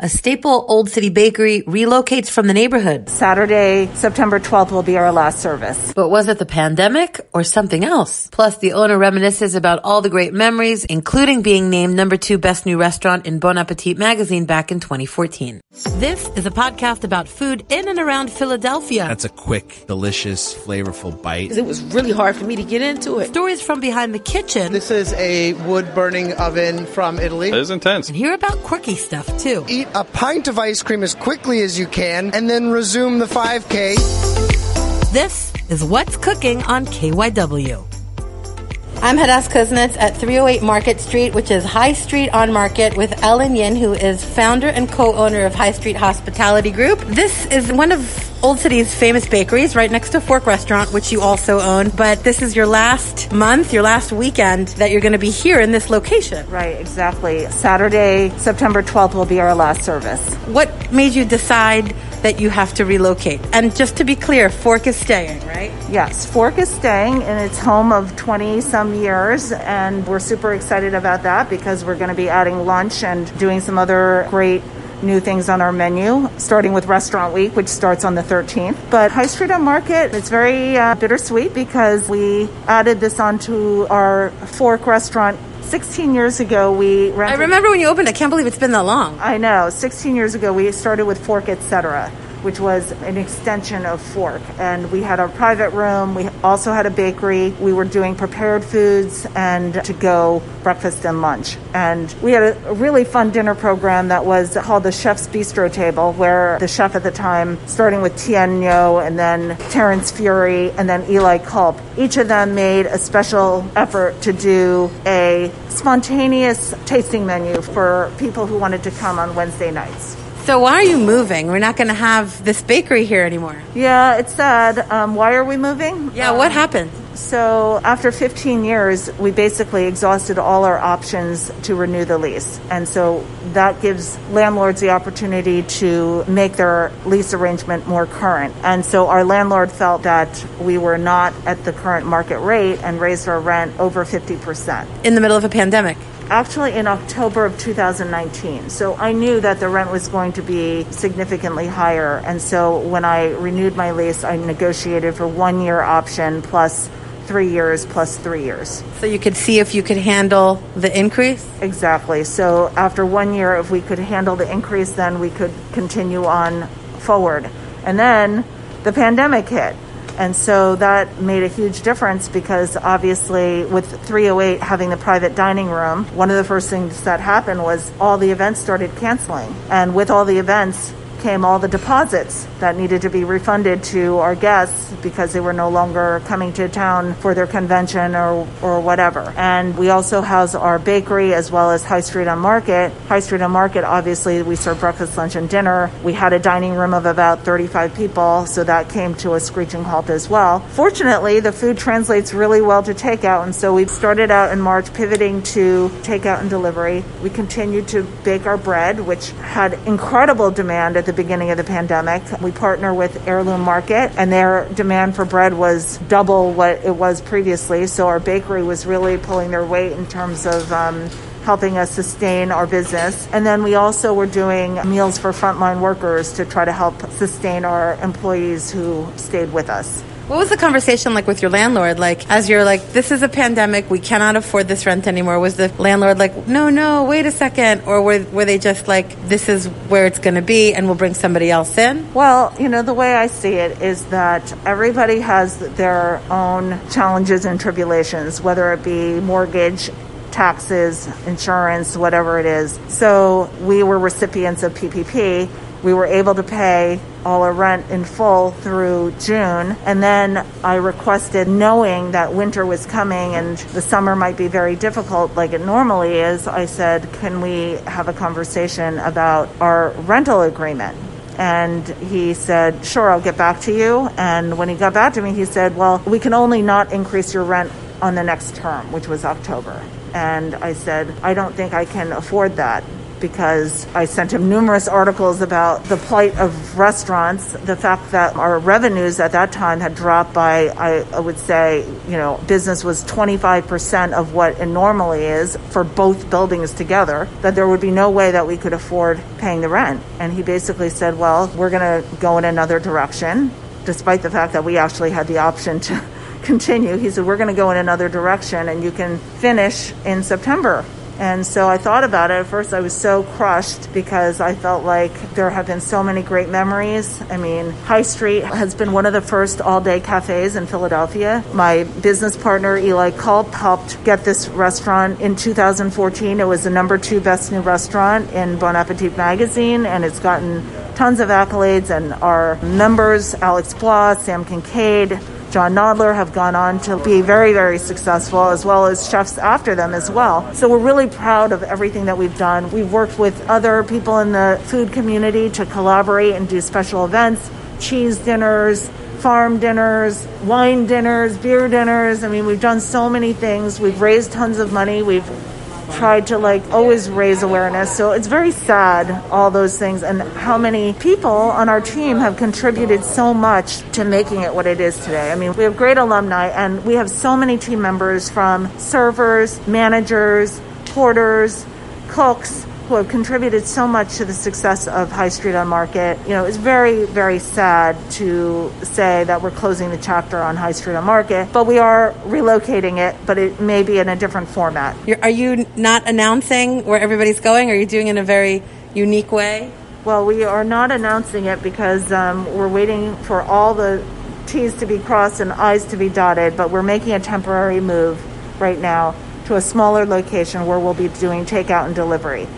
A staple Old City bakery relocates from the neighborhood. Saturday, September 12th will be our last service. But was it the pandemic or something else? Plus, the owner reminisces about all the great memories, including being named number two best new restaurant in Bon Appetit magazine back in 2014. This is a podcast about food in and around Philadelphia. That's a quick, delicious, flavorful bite. It was really hard for me to get into it. Stories from behind the kitchen. This is a wood burning oven from Italy. It is intense. And hear about quirky stuff too. Eat a pint of ice cream as quickly as you can and then resume the 5K. This is What's Cooking on KYW. I'm Hadass Kuznets at 308 Market Street, which is High Street on Market, with Ellen Yin, who is founder and co-owner of High Street Hospitality Group. This is one of Old City's famous bakeries, right next to Fork Restaurant, which you also own. But this is your last month, your last weekend that you're going to be here in this location. Right, exactly. Saturday, September 12th will be our last service. What made you decide that you have to relocate? And just to be clear, Fork is staying, right? Yes, Fork is staying in its home of 20 some years, and we're super excited about that because we're going to be adding lunch and doing some other great new things on our menu, starting with Restaurant Week, which starts on the 13th. But High Street on Market, it's very uh, bittersweet because we added this onto our Fork restaurant 16 years ago, we rented. I remember when you opened. I can't believe it's been that long. I know. 16 years ago, we started with Fork Etc., which was an extension of Fork. And we had our private room. We also had a bakery. We were doing prepared foods and to go breakfast and lunch. And we had a really fun dinner program that was called the Chef's Bistro Table, where the chef at the time, starting with Tien Ngo and then Terence Feury and then Eli Kulp, each of them made a special effort to do a spontaneous tasting menu for people who wanted to come on Wednesday nights. So why are you moving? We're not going to have this bakery here anymore. Yeah, it's sad. Um, why are we moving? Yeah, what happened? So after 15 years, we basically exhausted all our options to renew the lease. And so that gives landlords the opportunity to make their lease arrangement more current. And so our landlord felt that we were not at the current market rate and raised our rent over 50%. In the middle of a pandemic? Actually in October of 2019. So I knew that the rent was going to be significantly higher. And so when I renewed my lease, I negotiated for one year option plus three years plus three years. So you could see if you could handle the increase? Exactly. So after one year, if we could handle the increase, then we could continue on forward. And then the pandemic hit. And so that made a huge difference because obviously, with 308 having the private dining room, one of the first things that happened was all the events started canceling. And with all the events, came all the deposits that needed to be refunded to our guests because they were no longer coming to town for their convention or, or whatever. And we also house our bakery as well as High Street on Market. High Street on Market, obviously, we serve breakfast, lunch, and dinner. We had a dining room of about 35 people, so that came to a screeching halt as well. Fortunately, the food translates really well to takeout, and so we started out in March pivoting to takeout and delivery. We continued to bake our bread, which had incredible demand at the beginning of the pandemic. We partner with Heirloom Market, and their demand for bread was double what it was previously. So our bakery was really pulling their weight in terms of. Um, helping us sustain our business. And then we also were doing meals for frontline workers to try to help sustain our employees who stayed with us. What was the conversation like with your landlord? Like, as you're like, this is a pandemic, we cannot afford this rent anymore. Was the landlord like, no, no, wait a second? Or were, were they just like, this is where it's going to be and we'll bring somebody else in? Well, you know, the way I see it is that everybody has their own challenges and tribulations, whether it be mortgage, taxes, insurance, whatever it is. So we were recipients of PPP. We were able to pay all our rent in full through June. And then I requested, knowing that winter was coming and the summer might be very difficult like it normally is, I said, can we have a conversation about our rental agreement? And he said, Sure, I'll get back to you. And when he got back to me, he said, Well, we can only not increase your rent on the next term, which was October. And I said, I don't think I can afford that because I sent him numerous articles about the plight of restaurants, the fact that our revenues at that time had dropped by, I, I would say, you know, business was 25% of what it normally is for both buildings together, that there would be no way that we could afford paying the rent. And he basically said, well, we're going to go in another direction, despite the fact that we actually had the option to continue. He said, We're going to go in another direction and you can finish in September. And so I thought about it. At first, I was so crushed because I felt like there have been so many great memories. I mean, High Street has been one of the first all day cafes in Philadelphia. My business partner, Eli Kulp, helped get this restaurant in 2014. It was the number two best new restaurant in Bon Appetit magazine, and it's gotten tons of accolades. And our members, Alex Blois, Sam Kincaid, Jon Nodler have gone on to be very, very successful, as well as chefs after them as well. So we're really proud of everything that we've done. We've worked with other people in the food community to collaborate and do special events, cheese dinners, farm dinners, wine dinners, beer dinners. I mean, we've done so many things. We've raised tons of money. We've tried to like always raise awareness. So it's very sad, all those things, and how many people on our team have contributed so much to making it what it is today. I mean, we have great alumni, and we have so many team members from servers, managers, porters, cooks, who have contributed so much to the success of High Street on Market. You know, it's very, very sad to say that we're closing the chapter on High Street on Market, but we are relocating it, but it may be in a different format. You're, are you not announcing where everybody's going? Are you doing it in a very unique way? Well, we are not announcing it because um, we're waiting for all the T's to be crossed and I's to be dotted, but we're making a temporary move right now to a smaller location where we'll be doing takeout and delivery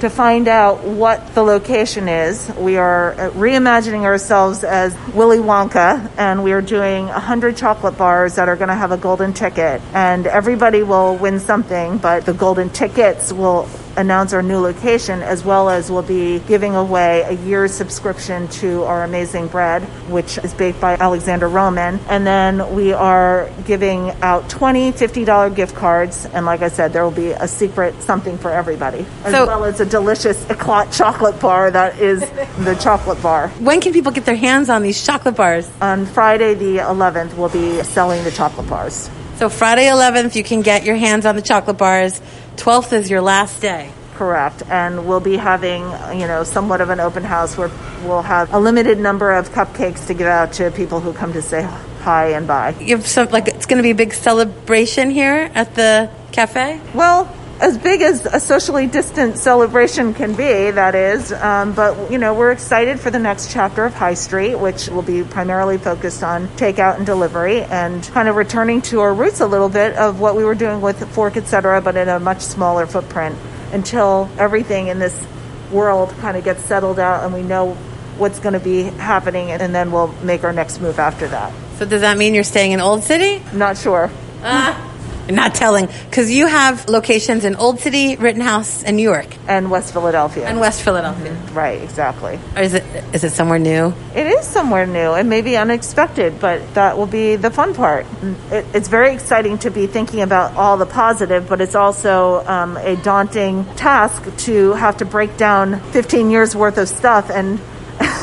to find out what the location is. We are reimagining ourselves as Willy Wonka, and we are doing 100 chocolate bars that are going to have a golden ticket. And everybody will win something, but the golden tickets will announce our new location, as well as we'll be giving away a year's subscription to our amazing bread, which is baked by Alexander Roman. And then we are giving out 20 $50 gift cards. And like I said, there will be a secret something for everybody, as so, well as a delicious eclat chocolate bar that is the chocolate bar. When can people get their hands on these chocolate bars? On Friday, the 11th, we'll be selling the chocolate bars. So Friday 11th, you can get your hands on the chocolate bars. 12th is your last day. Correct. And we'll be having, you know, somewhat of an open house where we'll have a limited number of cupcakes to give out to people who come to say hi and bye. You have some, like, it's going to be a big celebration here at the cafe? Well, as big as a socially distant celebration can be, that is. Um, but, you know, we're excited for the next chapter of High Street, which will be primarily focused on takeout and delivery and kind of returning to our roots a little bit of what we were doing with Fork, etc., but in a much smaller footprint until everything in this world kind of gets settled out and we know what's going to be happening, and then we'll make our next move after that. So, does that mean you're staying in Old City? Not sure. Uh. Not telling, because you have locations in Old City, Rittenhouse, and New York, and West Philadelphia, and West Philadelphia. Mm-hmm. Right, exactly. Or is it is it somewhere new? It is somewhere new. It may be unexpected, but that will be the fun part. It, it's very exciting to be thinking about all the positive, but it's also um, a daunting task to have to break down 15 years worth of stuff and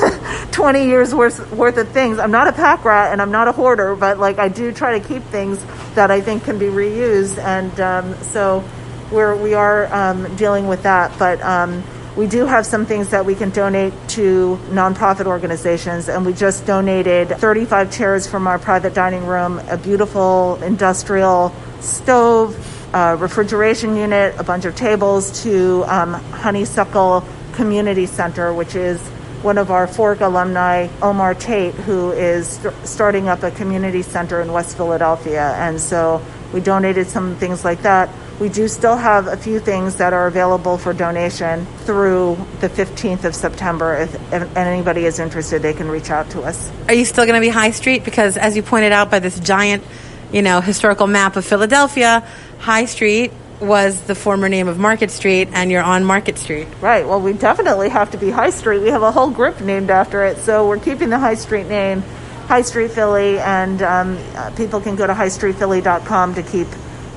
20 years worth worth of things. I'm not a pack rat and I'm not a hoarder, but like I do try to keep things that I think can be reused, and um, so we're we are um, dealing with that. But um, we do have some things that we can donate to nonprofit organizations, and we just donated 35 chairs from our private dining room, a beautiful industrial stove, a refrigeration unit, a bunch of tables to um, Honeysuckle Community Center, which is one of our Fork alumni, Omar Tate, who is st- starting up a community center in West Philadelphia. And so we donated some things like that. We do still have a few things that are available for donation through the 15th of September. If, if anybody is interested, they can reach out to us. Are you still going to be High Street? Because as you pointed out by this giant, you know, historical map of Philadelphia, High Street was the former name of Market Street, and you're on Market Street. Right. Well, we definitely have to be High Street. We have a whole group named after it, so we're keeping the High Street name, High Street Philly, and um, uh, people can go to highstreetphilly.com to keep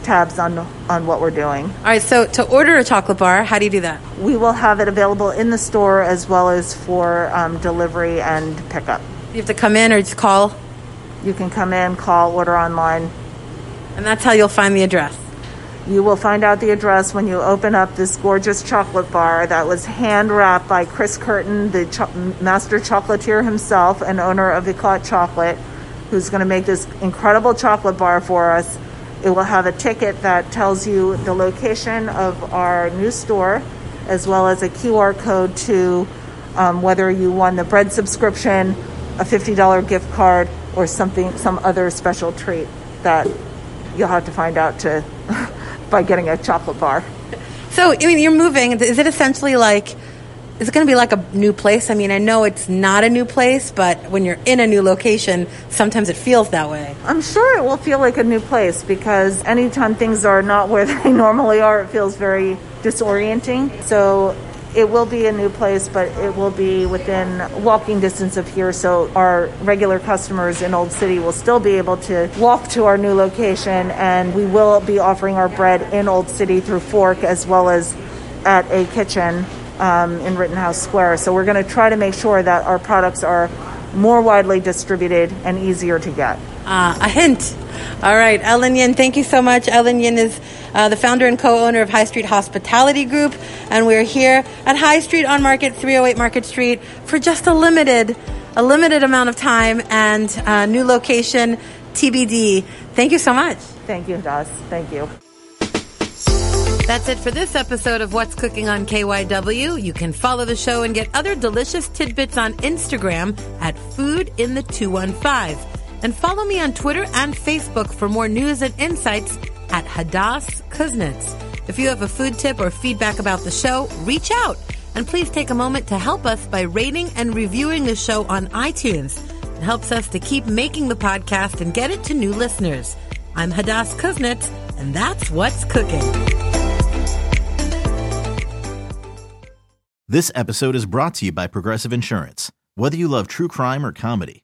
tabs on on what we're doing. All right. So to order a chocolate bar, how do you do that? We will have it available in the store as well as for um, delivery and pickup. You have to come in or just call, You can come in, call, order online. and that's how you'll find the address. You will find out the address when you open up this gorgeous chocolate bar that was hand wrapped by Chris Curtin, the cho- master chocolatier himself and owner of Eclat Chocolate, who's going to make this incredible chocolate bar for us. It will have a ticket that tells you the location of our new store, as well as a QR code to um, whether you won the bread subscription, a $50 gift card, or something, some other special treat that you'll have to find out to by getting a chocolate bar. So, I mean, you're moving. Is it essentially like, is it going to be like a new place? I mean, I know it's not a new place, but when you're in a new location, sometimes it feels that way. I'm sure it will feel like a new place because anytime things are not where they normally are, it feels very disorienting. So it will be a new place, but it will be within walking distance of here. So our regular customers in Old City will still be able to walk to our new location, and we will be offering our bread in Old City through Fork as well as at a kitchen um, in Rittenhouse Square. So we're going to try to make sure that our products are more widely distributed and easier to get. Uh, a hint. All right, Ellen Yin, thank you so much. Ellen Yin is uh, the founder and co-owner of High Street Hospitality Group, and we're here at High Street on Market, 308 Market Street, for just a limited, a limited amount of time and uh, new location, TBD. Thank you so much. Thank you, Das. Thank you. That's it for this episode of What's Cooking on KYW. You can follow the show and get other delicious tidbits on Instagram at Food in the 215. And follow me on Twitter and Facebook for more news and insights at Hadass Kuznets. If you have a food tip or feedback about the show, reach out. And please take a moment to help us by rating and reviewing the show on iTunes. It helps us to keep making the podcast and get it to new listeners. I'm Hadass Kuznets, and that's What's Cooking. This episode is brought to you by Progressive Insurance. Whether you love true crime or comedy,